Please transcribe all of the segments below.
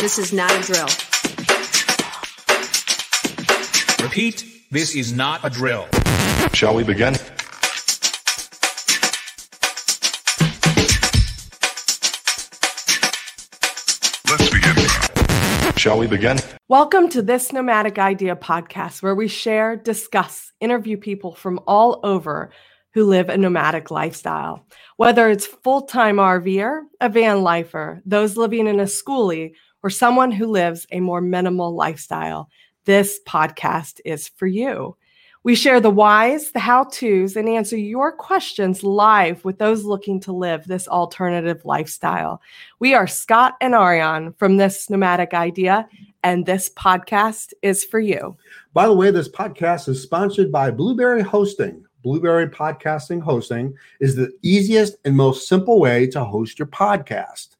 This is not a drill. Repeat, this is not a drill. Shall we begin? Let's begin. Shall we begin? Welcome to this Nomadic Idea podcast, where we share, discuss, interview people from all over who live a nomadic lifestyle. Whether it's full time RVer, a van lifer, those living in a schoolie, or someone who lives a more minimal lifestyle, this podcast is for you. We share the whys, the how to's, and answer your questions live with those looking to live this alternative lifestyle. We are Scott and Ariane from This Nomadic Idea, and this podcast is for you. By the way, this podcast is sponsored by Blubrry Hosting. Blubrry Podcasting Hosting is the easiest and most simple way to host your podcast,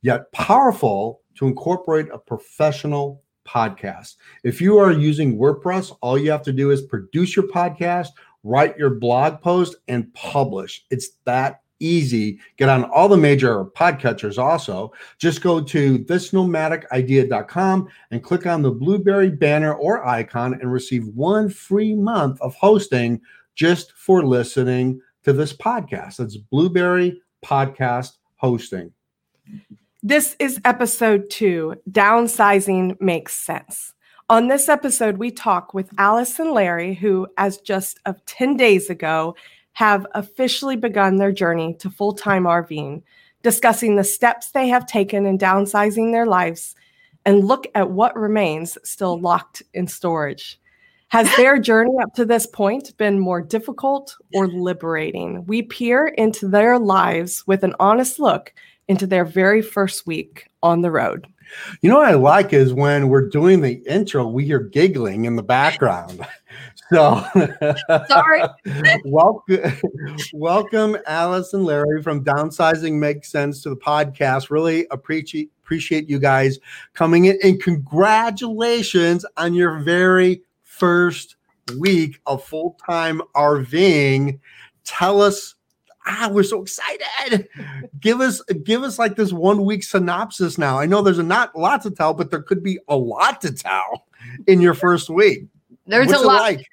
yet powerful to incorporate a professional podcast. If you are using WordPress, all you have to do is produce your podcast, write your blog post, and publish. It's that easy. Get on all the major podcatchers also. Just go to thisnomadicidea.com and click on the Blubrry banner or icon and receive one free month of hosting just for listening to this podcast. That's Blubrry Podcast Hosting. This is episode two Downsizing Makes Sense. On this episode, we talk with Alice and Larry, who, as just of 10 days ago, have officially begun their journey to full time RVing, discussing the steps they have taken in downsizing their lives and look at what remains still locked in storage. Has their journey up to this point been more difficult or liberating? We peer into their lives with an honest look into their very first week on the road. You know what I like is when we're doing the intro, we hear giggling in the background. So Sorry. welcome, welcome Alice and Larry from Downsizing Makes Sense to the podcast. Really appreciate appreciate you guys coming in and congratulations on your very first week of full-time RVing. Tell us ah, we're so excited. give us give us like this one week synopsis now. I know there's a not a lot to tell, but there could be a lot to tell in your first week. There's What's a lot. like?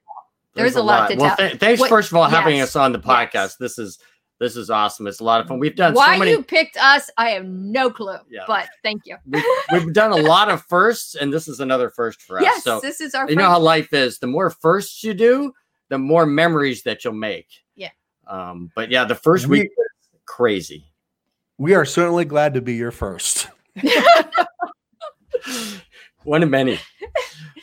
There's, a lot, to well, tell. th- thanks What- first of all having us on the podcast. yes. This is this is awesome. It's a lot of fun. We've done Why so many. you picked us, I have no clue. Yeah. But thank you. we've, we've done a lot of firsts, and this is another first for us. Yes, so this is our you know how life is. The more firsts you do, the more memories that you'll make. Yeah. Um, but yeah, the first We- week was crazy. We are certainly glad to be your first. One of many.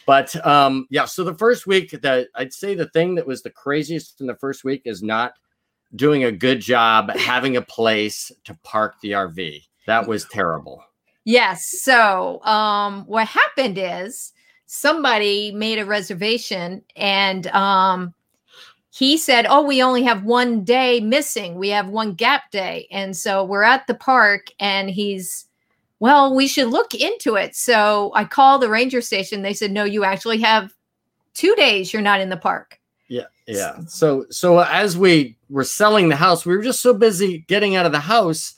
But um, yeah, so the first week that I'd say the thing that was the craziest in the first week is not doing a good job having a place to park the RV. That was terrible. Yes. So, um, what happened is somebody made a reservation and um, he said, Oh, we only have one day missing. We have one gap day. And so we're at the park and he's, well, we should look into it. So I called the ranger station. They said, No, you actually have two days you're not in the park. Yeah, yeah. So so as we were selling the house, we were just so busy getting out of the house.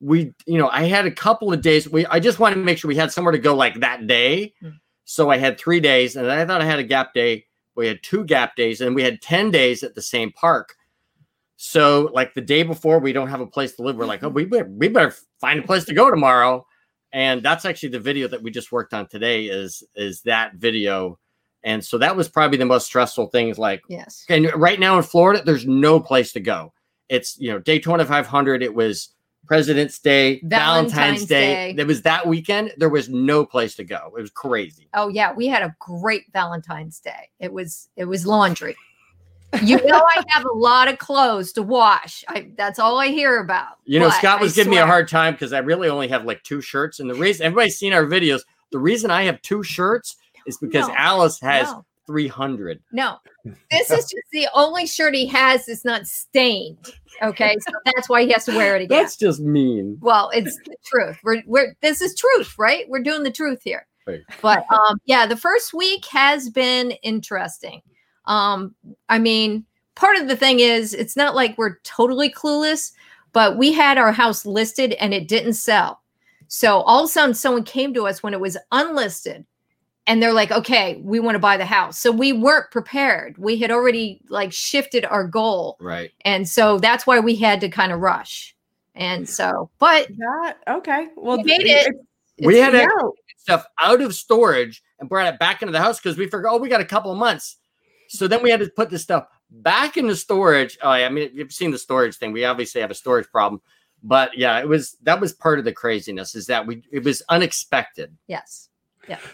We, you know, I had a couple of days. We I just wanted to make sure we had somewhere to go like that day. Mm. So I had three days, and I thought I had a gap day. We had two gap days, and we had 10 days at the same park. So, like the day before, we don't have a place to live. We're like, oh, we better, we better find a place to go tomorrow. And that's actually the video that we just worked on today. Is is that video? And so that was probably the most stressful thing. Is like, Yes. and right now in Florida, there's no place to go. It's you know Daytona 500. It was President's Day, Valentine's, Valentine's Day. Day. It was that weekend. There was no place to go. It was crazy. Oh yeah, we had a great Valentine's Day. It was it was laundry. You know I have a lot of clothes to wash. I that's all I hear about. You know, Scott I was giving me a hard time because I really only have like two shirts. And the reason everybody's seen our videos, the reason I have two shirts is because No, Alice has no. 300. No, this is just the only shirt he has that's not stained. Okay, so that's why he has to wear it again. That's just mean. well, it's the truth. We're we're this is truth, right? We're doing the truth here. Right. But um, yeah, the first week has been interesting. Um, I mean, part of the thing is it's not like we're totally clueless, but we had our house listed and it didn't sell. So all of a sudden, someone came to us when it was unlisted, and they're like, "Okay, we want to buy the house." So we weren't prepared. We had already like shifted our goal, Right. and so that's why we had to kind of rush. And so, but That okay. Well, We made it. We had to get stuff out of storage and brought it back into the house because we figured, oh, we got a couple of months. So then we had to put this stuff back into storage. Oh, yeah, I mean, you've seen the storage thing. We obviously have a storage problem, but yeah, it was that was part of the craziness is that we it was unexpected. yes,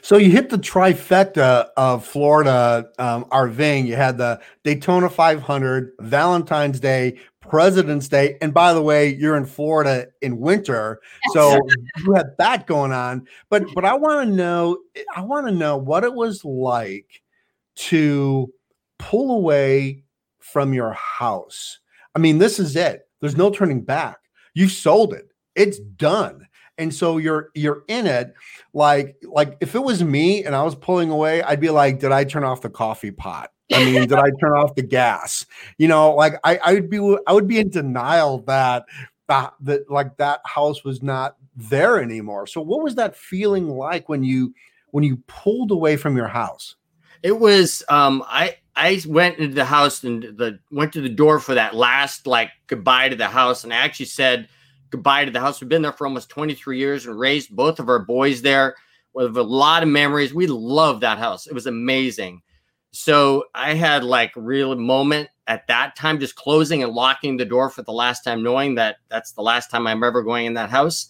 So you hit the trifecta of Florida um, RVing. You had the Daytona 500, Valentine's Day, President's Day, and by the way, you're in Florida in winter, so you had that going on. But but I want to know, I want to know what it was like to pull away from your house. I mean, this is it. There's no turning back. You sold it. It's done. And so you're you're in it like like if it was me and I was pulling away, I'd be like, did I turn off the coffee pot? I mean, did I turn off the gas? You know, like I, I would be I would be in denial that that that like that house was not there anymore. So what was that feeling like when you when you pulled away from your house? It was um I I went into the house and the went to the door for that last like goodbye to the house and I actually said goodbye to the house. We've been there for almost 23 years and raised both of our boys there with a lot of memories. We love that house. It was amazing. So I had like real moment at that time, just closing and locking the door for the last time, knowing that that's the last time I'm ever going in that house.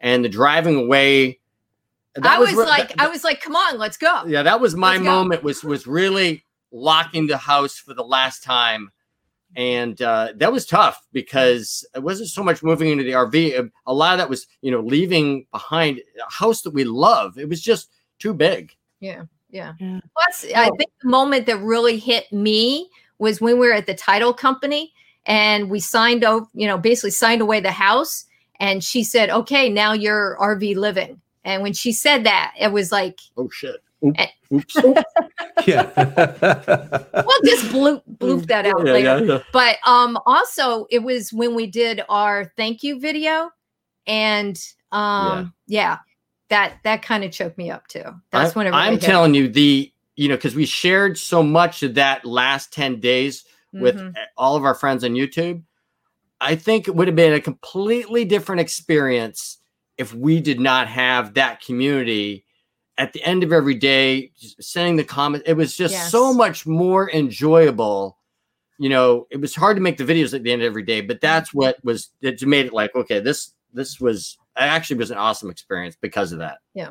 And the driving away. that I was re- like, that- I was like, come on, let's go. yeah that was my Let's go. moment was was really locking the house for the last time and uh, that was tough because it wasn't so much moving into the rv a lot of that was you know leaving behind a house that we love it was just too big Yeah, yeah. Yeah. Plus, I think the moment that really hit me was when we were at the title company and we signed over, you know, basically signed away the house. And she said, "Okay, now you're RV living." And when she said that, it was like, oh shit Oop-. Oops Yeah. well, just bloop bloop that out yeah, later. yeah, yeah. But um, also, it was when we did our thank you video, and um, yeah, that that kind of choked me up too. That's I, when i'm telling you the you know because we shared so much of that last 10 days with Mhm. all of our friends on YouTube. I think it would have been a completely different experience if we did not have that community at the end of every day, just sending the comments. It was just so much more enjoyable. You know, it was hard to make the videos at the end of every day, but that's what was it made it like, okay, this this was actually was an awesome experience because of that. Yeah.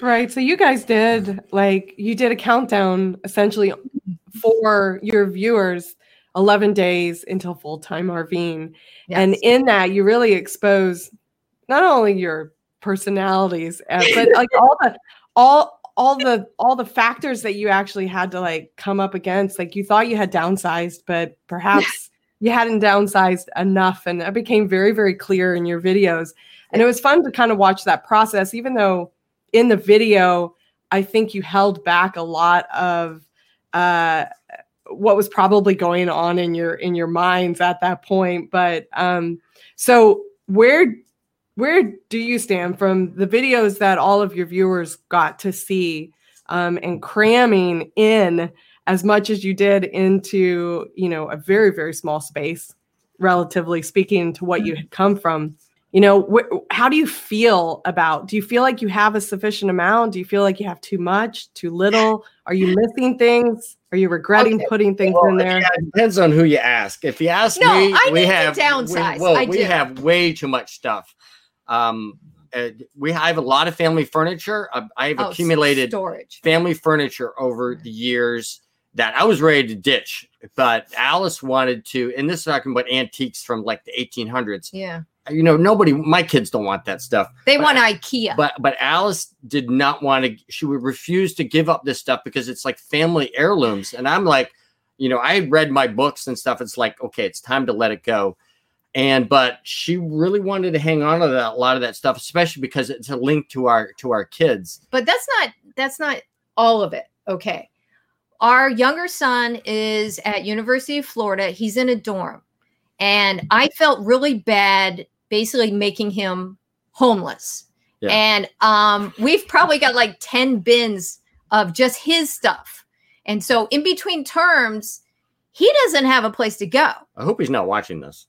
Right. So you guys did like you did a countdown essentially for your viewers 11 days until full-time RVing. And in that you really expose not only your personalities uh, but like all the all all the all the factors that you actually had to like come up against like you thought you had downsized but perhaps you hadn't downsized enough and that became very very clear in your videos. And it was fun to kind of watch that process even though in the video i think you held back a lot of uh what was probably going on in your in your minds at that point but um so where where do you stand from the videos that all of your viewers got to see um, and cramming in as much as you did into you know a very very small space relatively speaking to what you had come from you know wh- how do you feel about do you feel like you have a sufficient amount do you feel like you have too much too little are you missing things are you regretting Okay. putting things Well, in there yeah, it depends on who you ask. If you ask No, me, I we need to have downsize. We, well, I we do. have way too much stuff. Um, uh, we I have a lot of family furniture. Uh, I've Oh, accumulated storage. family furniture over the years that I was ready to ditch, but Alice wanted to. And this is talking about antiques from like the 1800s. Yeah, You know, nobody, my kids don't want that stuff they But- want IKEA. but but Alice did not want to. She would refuse to give up this stuff because it's like family heirlooms. And I'm like, you know, I read my books and stuff. It's like, okay, it's time to let it go. And but she really wanted to hang on to that, a lot of that stuff, especially because it's a link to our to our kids. but that's not that's not all of it okay our younger son is at university of florida he's in a dorm and i felt really bad basically making him homeless Yeah. And um, we've probably got like 10 bins of just his stuff. And so in between terms, he doesn't have a place to go. I hope he's not watching this.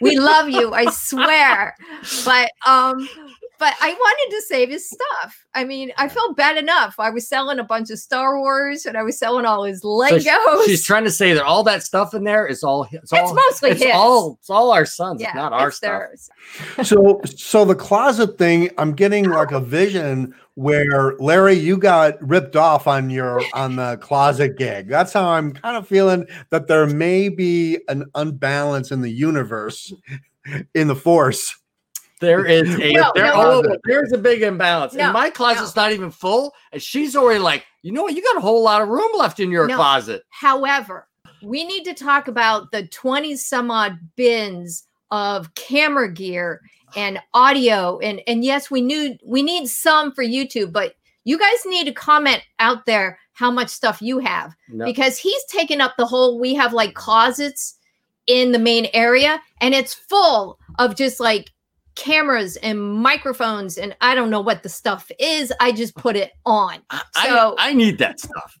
we love you, I swear. But um but I wanted to save his stuff. I mean, I felt bad enough. I was selling a bunch of Star Wars and I was selling all his So Legos. she- she's trying to say that all that stuff in there is all. It's, it's mostly it's his. all. It's all our sons. yeah, it's not our it's stuff. theirs. so so the closet thing i'm getting like a vision where larry you got ripped off on your on the closet gig that's how i'm kind of feeling that there may be an unbalance in the universe in the force There is a No, there, no. oh, there's a big imbalance. No, and my closet's not even full, and she's already like, you know what? You got a whole lot of room left in your closet. However, we need to talk about the 20 some odd bins of camera gear and audio and and yes, we knew we need some for YouTube, but you guys need to comment out there how much stuff you have No. because he's taken up the whole we have like closets in the main area and it's full of just like cameras and microphones and I don't know what the stuff is. I just put it on. I, So- I, I need that stuff.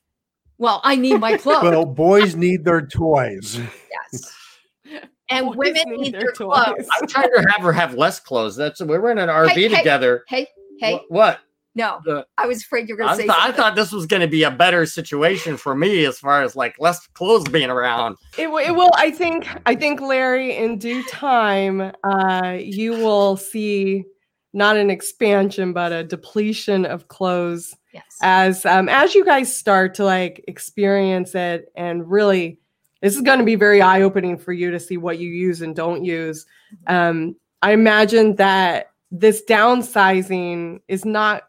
Well, I need my clothes. well boys need their toys Yes. And Boys women need need their their clothes. I'm trying to have her have less clothes. That's we're in an RV Hey, hey, together. Hey, hey, Wh- What? No, The- I was afraid you were going to say thought- I thought this was going to be a better situation for me as far as like less clothes being around. It, w- it will. I think. I think Larry, in due time, uh, you will see not an expansion, but a depletion of clothes yes. as um, as you guys start to like experience it and really this is going to be very eye-opening for you to see what you use and don't use um, i imagine that this downsizing is not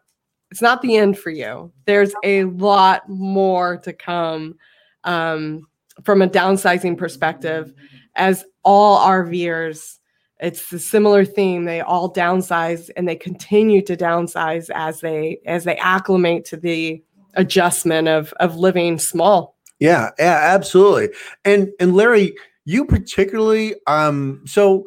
it's not the end for you. There's a lot more to come um, from a downsizing perspective. As all rvers it's a similar theme. They all downsize and they continue to downsize as they as they acclimate to the adjustment of of living small. Yeah, yeah, absolutely. And and Larry, you particularly um so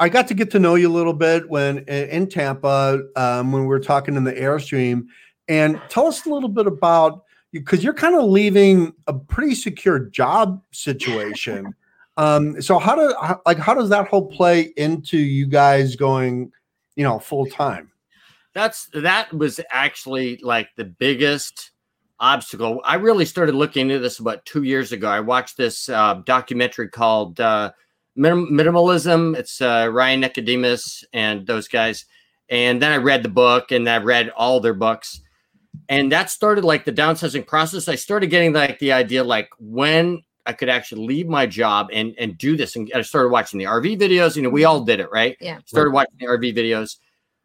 I got to get to know you a little bit when in Tampa um when we were talking in the Airstream and tell us a little bit about you because you're kind of leaving a pretty secure job situation. Um so how do like how does that whole play into you guys going, you know, full time? That's that was actually like the biggest obstacle. I really started looking into this about two years ago. I watched this uh, documentary called uh, Minim- Minimalism. It's uh, Ryan Nicodemus and those guys. And then I read the book and I read all their books. And that started like the downsizing process. I started getting like the idea like when I could actually leave my job and and do this. And I started watching the RV videos. You know, we all did it, right? Yeah. Started watching the RV videos.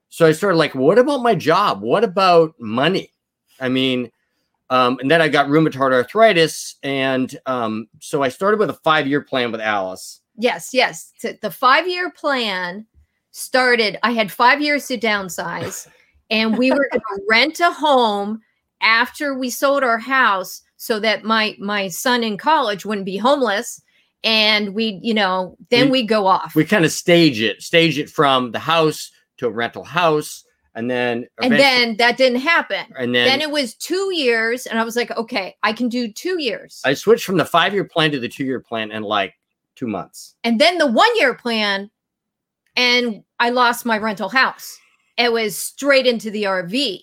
So I started like, what about my job? What about money? I mean, um, and then I got rheumatoid arthritis, and um, so I started with a five-year plan with Alice. Yes, yes. The five year plan started, I had five years to downsize, and we were going to rent a home after we sold our house so that my my son in college wouldn't be homeless and we you know then We- we go off. We kind of stage it, stage it from the house to a rental house, and then and then that didn't happen. and then, then, it was two years and i was like okay i can do two years. I switched from the five-year plan to the two-year plan in like two months. and then the one year plan and i lost my rental house. It was straight into the rv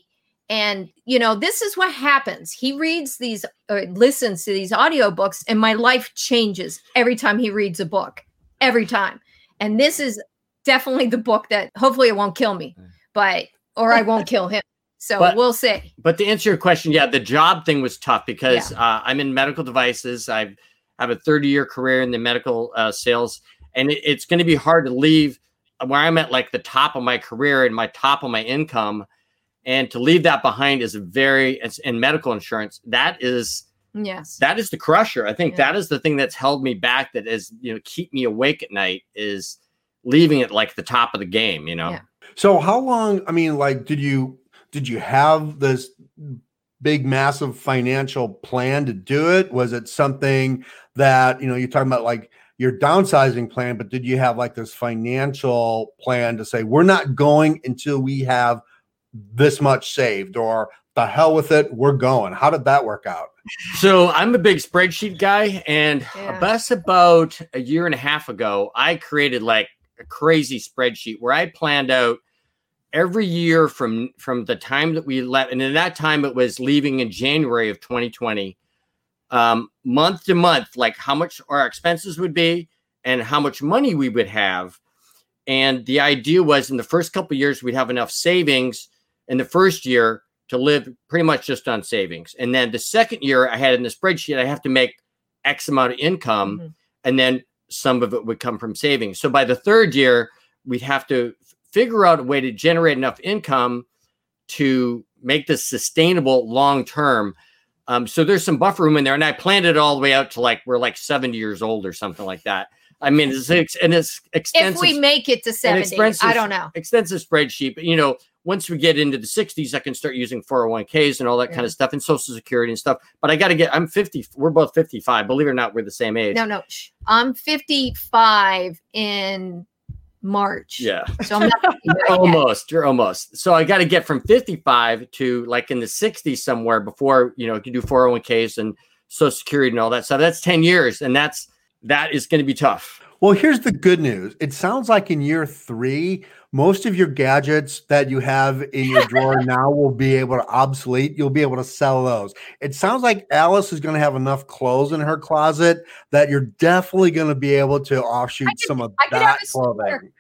and you know this is what happens. He reads these or listens to these audiobooks and my life changes every time he reads a book every time. And this is definitely the book that hopefully it won't kill me but or i won't kill him. So But- we'll see. But to answer your question, yeah, the job thing was tough because uh, I'm in medical devices. I have a 30 year career in the medical uh, sales, and it, it's going to be hard to leave where I'm at like the top of my career and my top of my income, and to leave that behind is a very it's in medical insurance. That is yes that is the crusher. I think Yeah. that is the thing that's held me back. That is you know keep me awake at night is leaving it like the top of the game. You know. Yeah. So how long? I mean, like, did you did you have this big, massive financial plan to do it? Was it something that you know you're talking about, like your downsizing plan, but did you have like this financial plan to say we're not going until we have this much saved or the hell with it, we're going. How did that work out? So I'm a big spreadsheet guy, and Yeah. that's about a year and a half ago. I created like a crazy spreadsheet where I planned out every year from from the time that we left, and in that time it was leaving in January of 2020, um, month to month, like how much our expenses would be and how much money we would have. And the idea was in the first couple of years we'd have enough savings in the first year to live pretty much just on savings. And then the second year I had in the spreadsheet, I have to make X amount of income, Mhm. and then some of it would come from savings. So by the third year, we'd have to figure out a way to generate enough income to make this sustainable long term. Um, so there's some buffer room in there, and I planned it all the way out to like we're like 70 years old or something like that. I mean, it's and it's extensive If we make it to 70, I don't know. extensive spreadsheet. But you know, once we get into the 60s, I can start using 401ks and all that kind of stuff and social security and stuff. But I got to get, I'm 50, we're both 55. Believe it or not, we're the same age. No, no. I'm 55 in March. Yeah, So I'm not 55 yet. almost. You're almost. So I got to get from 55 to like in the 60s somewhere before, you know, you can do 401ks and social security and all that stuff. That's 10 years. And that's, that is going to be tough. Well, here's the good news. It sounds like in year three, most of your gadgets that you have in your drawer now will be able to obsolete. You'll be able to sell those. It sounds like Alice is going to have enough clothes in her closet that you're definitely going to be able to offshoot I could- some of I that a store. clothing.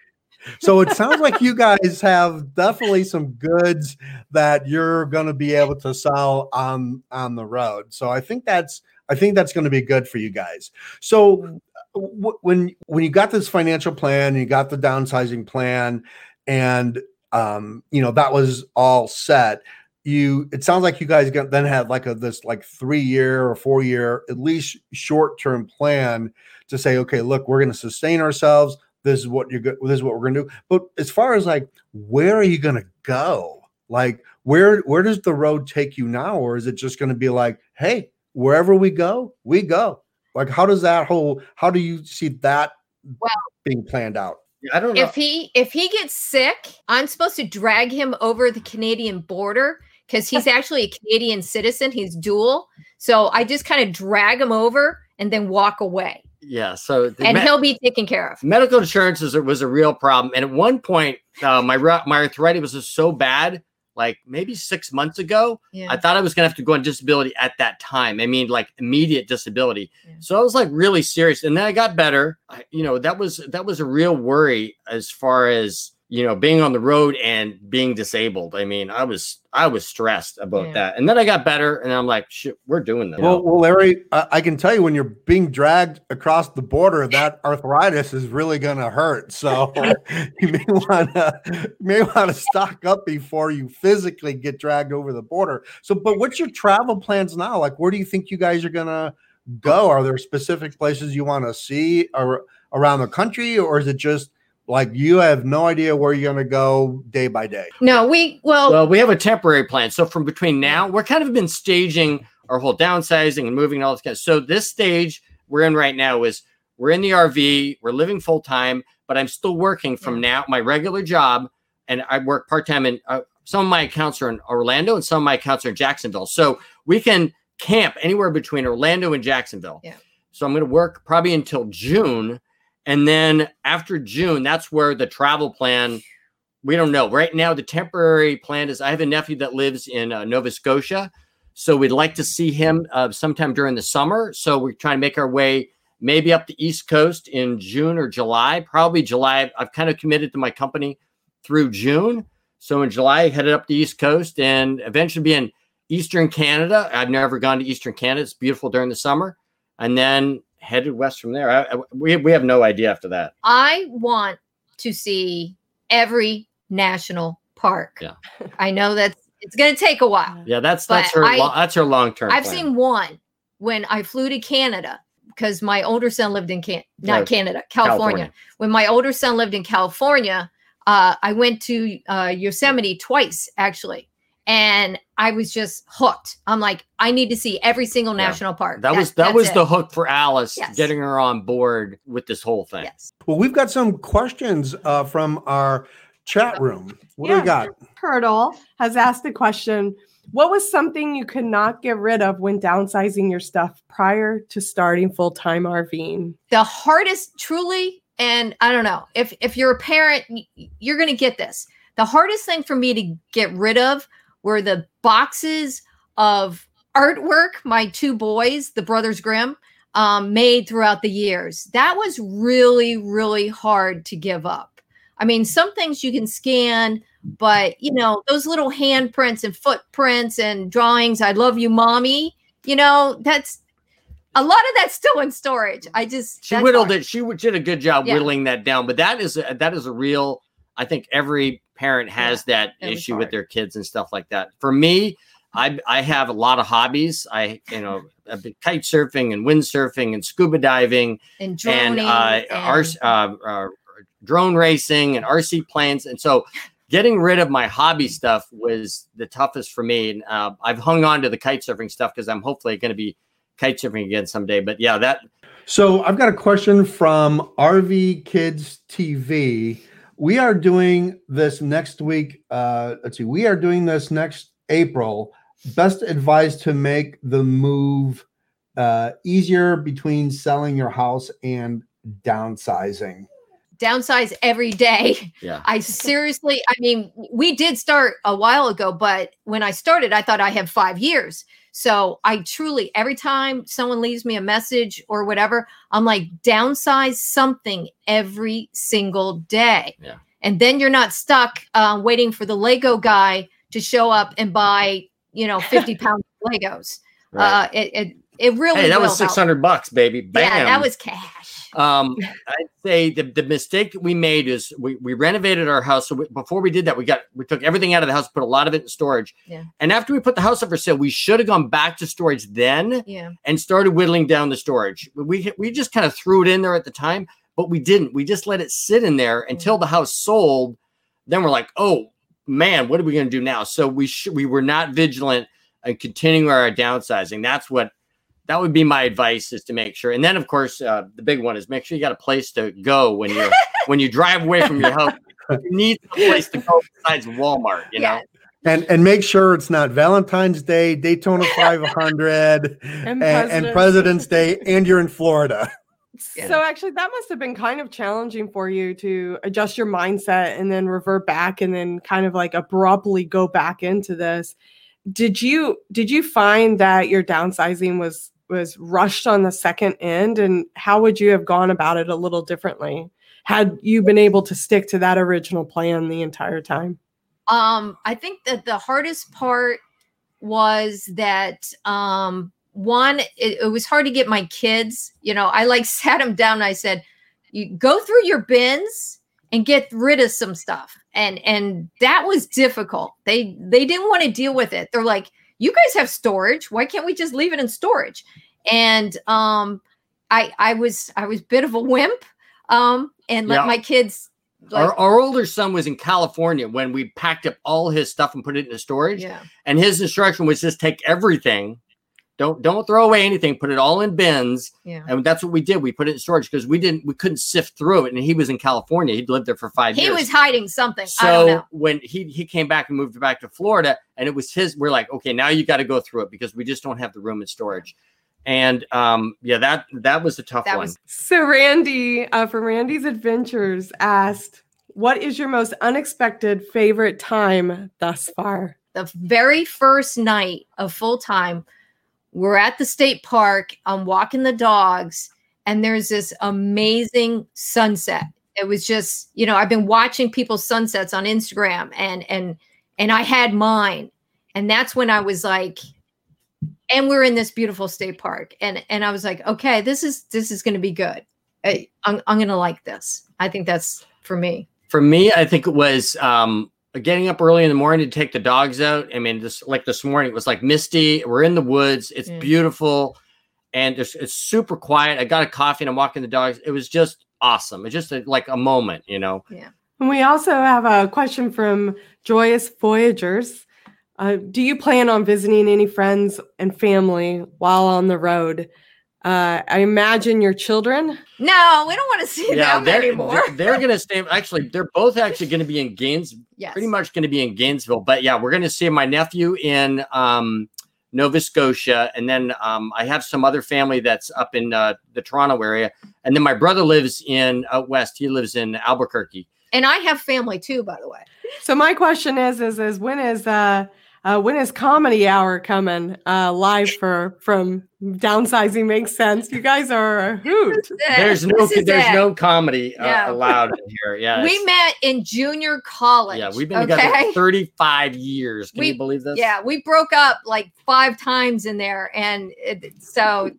So it sounds like you guys have definitely some goods that you're going to be able to sell on on the road. So I think that's I think that's going to be good for you guys. So w- when when you got this financial plan, you got the downsizing plan, and um, you know that was all set. You it sounds like you guys got, then had like a this like three year or four year at least short term plan to say, okay, look, we're going to sustain ourselves. This is what you're good. This is what we're going to do. But as far as like, where are you going to go? Like, where where does the road take you now, or is it just going to be like, hey, wherever we go, we go? Like, how does that whole? How do you see that Well- being planned out? I don't know. If he if he gets sick, I'm supposed to drag him over the Canadian border because he's actually a Canadian citizen. He's dual. So I just kind of drag him over and then walk away. Yeah. So And me- he'll be taken care of. medical insurance is, was a real problem. And at one point, uh, my my arthritis was just so bad, like maybe six months ago, Yeah. I thought I was going to have to go on disability at that time. I mean, like immediate disability. Yeah. So I was like really serious, and then I got better. I, you know, that was that was a real worry as far as you know being on the road and being disabled. I mean, I was I was stressed about Yeah. that, and then I got better, and I'm like, shit, we're doing this. Well, well, Larry, I, I can tell you when you're being dragged across the border, that arthritis is really going to hurt. So you may want to may want to stock up before you physically get dragged over the border. So, but what's your travel plans now? Like, where do you think you guys are going to go? Are there specific places you want to see ar- around the country, or is it just like you have no idea where you're going to go day by day? No, we well, Well, we have a temporary plan. So from between now, we're kind of been staging our whole downsizing and moving and all this kind of. So this stage we're in right now is we're in the RV, we're living full time, but I'm still working from now my regular job, and I work part time. And uh, some of my accounts are in Orlando, and some of my accounts are in Jacksonville. So we can camp anywhere between Orlando and Jacksonville. Yeah. So I'm going to work probably until June, and then after June, that's where the travel plan we don't know. Right now the temporary plan is i have a nephew that lives in uh, nova scotia so we'd like to see him uh, sometime during the summer. So we're trying to make our way maybe up the east coast in june or july probably july. I've kind of committed to my company through june. So in july headed up the east coast and eventually be in eastern canada. I've never gone to eastern canada. It's beautiful during the summer. And then headed west from there I, I- we, we have no idea after that I want to see every national park. Yeah. I know that's it's going to take a while. yeah that's that's her I- lo- that's her long term I've seen one when I flew to Canada because my older son lived in can not Canada, California. When my older son lived in California, uh, I went to uh, Yosemite twice actually, and I was just hooked. I'm like, I need to see every single Yeah. national park. That was that was it. the hook for Alice, Yes. getting her on board with this whole thing. yes. Well, we've got some questions uh, from our chat room. What do Yeah. we got? Hurdle has asked a question. What was something you could not get rid of when downsizing your stuff prior to starting full time RVing? the hardest truly and i don't know if if you're a parent you're going to get this the hardest thing for me to get rid of were the boxes of artwork my two boys the brothers grimm um, made throughout the years that was really really hard to give up i mean some things you can scan but you know those little handprints and footprints and drawings i love you mommy you know that's a lot of that's still in storage. I just She whittled hard. it. She did a good job Yeah. whittling that down. But that is a, that is a real. I think every parent has that issue with their kids and stuff like that. For me, I I have a lot of hobbies. I you know I've been kite surfing and windsurfing and scuba diving and droning and uh, R- and- uh, uh, drone racing and RC planes. And so getting rid of my hobby stuff was the toughest for me. And uh, I've hung on to the kite surfing stuff because I'm hopefully going to be kite surfing again someday. But yeah, that So I've got a question from RV Kids TV. We are doing this next week. Uh, let's see. We are doing this next April. Best advice to make the move uh, easier between selling your house and downsizing. downsize every day. yeah. I seriously, I mean, we did start a while ago, but when I started, I thought I had five years. So I truly, every time someone leaves me a message or whatever, I'm like, downsize something every single day. Yeah. And then you're not stuck uh, waiting for the Lego guy to show up and buy, you know, 50 pounds of Legos. Right. Uh, it, it, it really hey, that was help. six hundred bucks, baby. Bam. Yeah, that was cash. Um, I'd say the, the mistake we made is we, we renovated our house. So we, before we did that, we got we took everything out of the house, put a lot of it in storage. Yeah. And after we put the house up for sale, we should have gone back to storage then Yeah. and started whittling down the storage. We we just kind of threw it in there at the time, but we didn't. We just let it sit in there until the house sold. Then we're like, oh man, what are we going to do now? So we sh- we were not vigilant and continuing our downsizing. That's what that would be my advice is to make sure. And then of course, uh, the big one is make sure you got a place to go when you when you drive away from your home. You need a place to go besides Walmart. You Yeah. know. And and make sure it's not Valentine's Day, Daytona 500, and, and President's Day, and you're in Florida. So actually, that must have been kind of challenging for you to adjust your mindset and then revert back and then kind of like abruptly go back into this. Did you did you find that your downsizing was was rushed on the second end, and how would you have gone about it a little differently had you been able to stick to that original plan the entire time? Um, I think that the hardest part was that um one, it, it was hard to get my kids. You know, I like sat them down and I said, You go through your bins and get rid of some stuff. And and that was difficult. They they didn't want to deal with it. They're like, You guys have storage. Why can't we just leave it in storage? And um I I was I was a bit of a wimp um and let Yeah. my kids like our, our older son was in California when we packed up all his stuff and put it in the storage. yeah. And his instruction was just take everything, don't don't throw away anything, put it all in bins. Yeah. And that's what we did. We put it in storage because we didn't we couldn't sift through it. And he was in California. He'd lived there for five He years. He was hiding something. I don't so know. when he he came back and moved back to Florida, and it was his, we're like, okay, now you got to go through it because we just don't have the room in storage. And um, yeah, that that was a tough That one. was- So Randy uh, from Randy's Adventures asked, "What is your most unexpected favorite time thus far?" the very first night of full time, we're at the state park. I'm walking the dogs, and there's this amazing sunset. It was just, you know, I've been watching people's sunsets on Instagram, and and and I had mine, and that's when I was like, and we're in this beautiful state park, and and I was like, okay, this is this is going to be good. I, I'm I'm going to like this. I think that's for me. for me, I think it was um, getting up early in the morning to take the dogs out. I mean, this like this morning, it was like misty. We're in the woods. It's Mm. beautiful, and it's, it's super quiet. I got a coffee and I'm walking the dogs. It was just awesome. It's just a, like a moment, you know. Yeah. And we also have a question from Joyous Voyagers. Uh, do you plan on visiting any friends and family while on the road? Uh, I imagine your children. No, we don't want to see them they're, anymore. They're, they're gonna stay. Actually, they're both actually gonna be in Gaines, yes. pretty much gonna be in Gainesville. But yeah, we're gonna see my nephew in um, Nova Scotia, and then um, I have some other family that's up in uh, the Toronto area, and then my brother lives in out west. He lives in Albuquerque. And I have family too, by the way. So my question is, is, is when is uh, uh when is Comedy Hour coming uh live for from Downsizing Makes Sense? You guys are a hoot. There's no there's it. no comedy uh, Yeah. allowed in here. Yeah, We met in junior college. Yeah, we've been okay? together 35 years. Can We- you believe this? Yeah, we broke up like five times in there, and it, so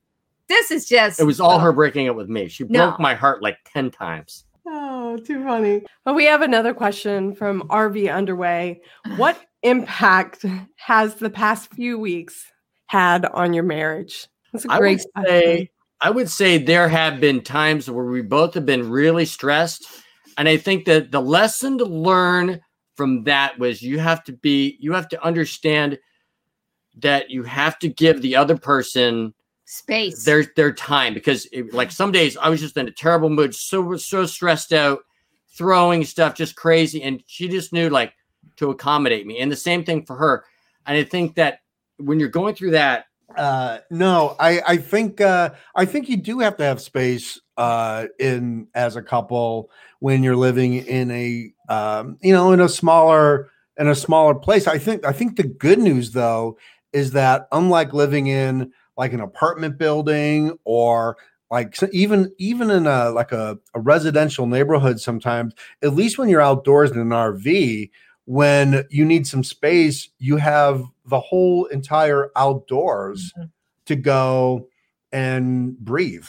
this is just It was all her breaking up with me. She No. broke my heart like 10 times. Oh, too funny. Well, we have another question from RV Underway. What impact has the past few weeks had on your marriage? That's a I great would say I would say there have been times where we both have been really stressed. And I think that the lesson to learn from that was you have to be you have to understand that you have to give the other person space. their their time because it, like some days I was just in a terrible mood, so so stressed out, throwing stuff just crazy, and she just knew like to accommodate me, and the same thing for her. And I think that when you're going through that, Uh, no, I I think uh, I think you do have to have space uh, in as a couple when you're living in a um, you know in a smaller in a smaller place. I think I think the good news though is that unlike living in like an apartment building or like even even in a like a, a residential neighborhood sometimes at least when you're outdoors in an rv when you need some space you have the whole entire outdoors mm-hmm. to go and breathe.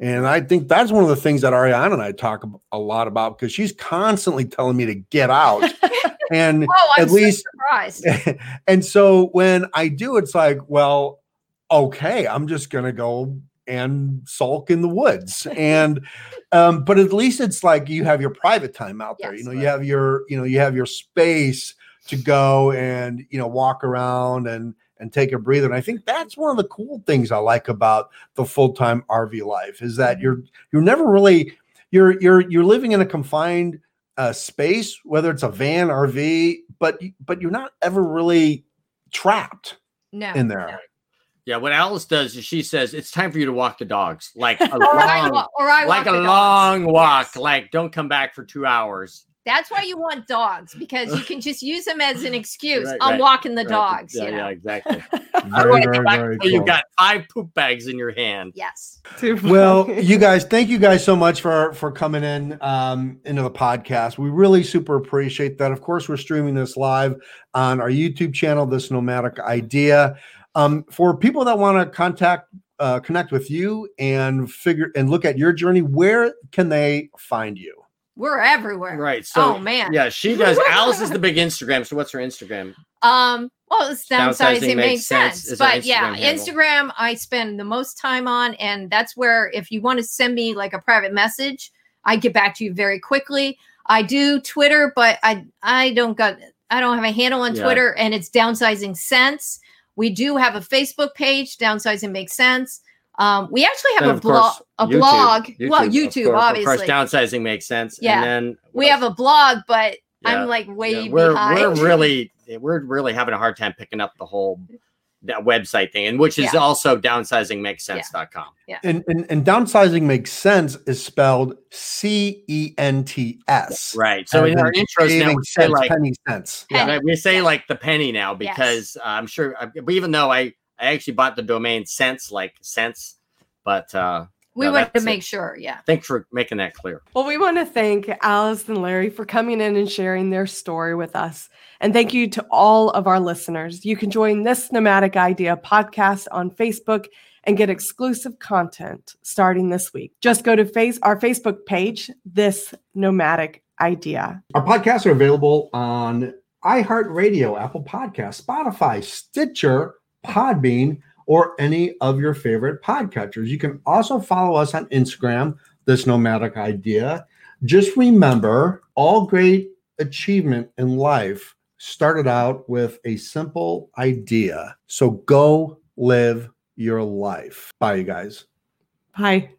And i think that's one of the things that ariana and i talk a lot about because she's constantly telling me to get out. And oh, I'm at so least surprised. and so when I do, it's like, well, okay, I'm just gonna go and sulk in the woods. And um, but at least it's like you have your private time out there. you Yes. know, you have your, you know, you have your space to go and you know walk around and and take a breather. And I think that's one of the cool things I like about the full-time RV life is that you're you're never really you're you're you're living in a confined uh, space, whether it's a van, RV, but but you're not ever really trapped No. in there. Yeah, what Alice does is she says it's time for you to walk the dogs, like a Or long, wa- or I like walk a dogs. long walk. Yes. Like don't come back for two hours. That's why you want dogs because you can just use them as an excuse. Right, I'm right, walking the Right, dogs. Yeah, you know. yeah, exactly. Very, very, very until You've got five poop bags in your hand. Yes. Well, you guys, thank you guys so much for for coming in um, into the podcast. We really super appreciate that. Of course, we're streaming this live on our YouTube channel, This Nomadic Idea. Um, for people that want to contact, uh, connect with you and figure and look at your journey, where can they find you? We're everywhere. Right. So oh man. yeah, she does. Alice is the big Instagram. So what's her Instagram? Um, well, it's Downsizing downsizing, makes makes sense sense. is our But yeah, Instagram handle. Instagram I spend the most time on, and that's where if you want to send me like a private message, I get back to you very quickly. I do Twitter, but I I don't got I don't have a handle on Yeah. Twitter, and it's downsizing sense. We do have a Facebook page, downsizing makes sense. Um, we actually have a blog, a YouTube. blog. well, of YouTube, course, obviously. Of course, downsizing makes sense. Yeah. And then we have a blog, but Yeah, I'm like way yeah, we're behind. we're really we're really having a hard time picking up the whole that website thing, and which is Yeah. also downsizingmakesense.com. And, and and downsizing makes sense is spelled C E N T S. Right. So in our intros now we say like penny cents. Penny. right, we say Yeah. like the penny now Yes. because uh, I'm sure. uh, even though I I actually bought the domain sense like sense, but uh we no, wanted to that's it. make sure. Yeah. thanks for making that clear. Well, we want to thank Alice and Larry for coming in and sharing their story with us. And thank you to all of our listeners. You can join this Nomadic Idea podcast on Facebook and get exclusive content starting this week. Just go to face our Facebook page, This Nomadic Idea. Our podcasts are available on iHeartRadio, Apple Podcasts, Spotify, Stitcher, Podbean, or any of your favorite podcatchers. You can also follow us on Instagram, This Nomadic Idea. Just remember, all great achievement in life started out with a simple idea. So go live your life. Bye, you guys. Bye.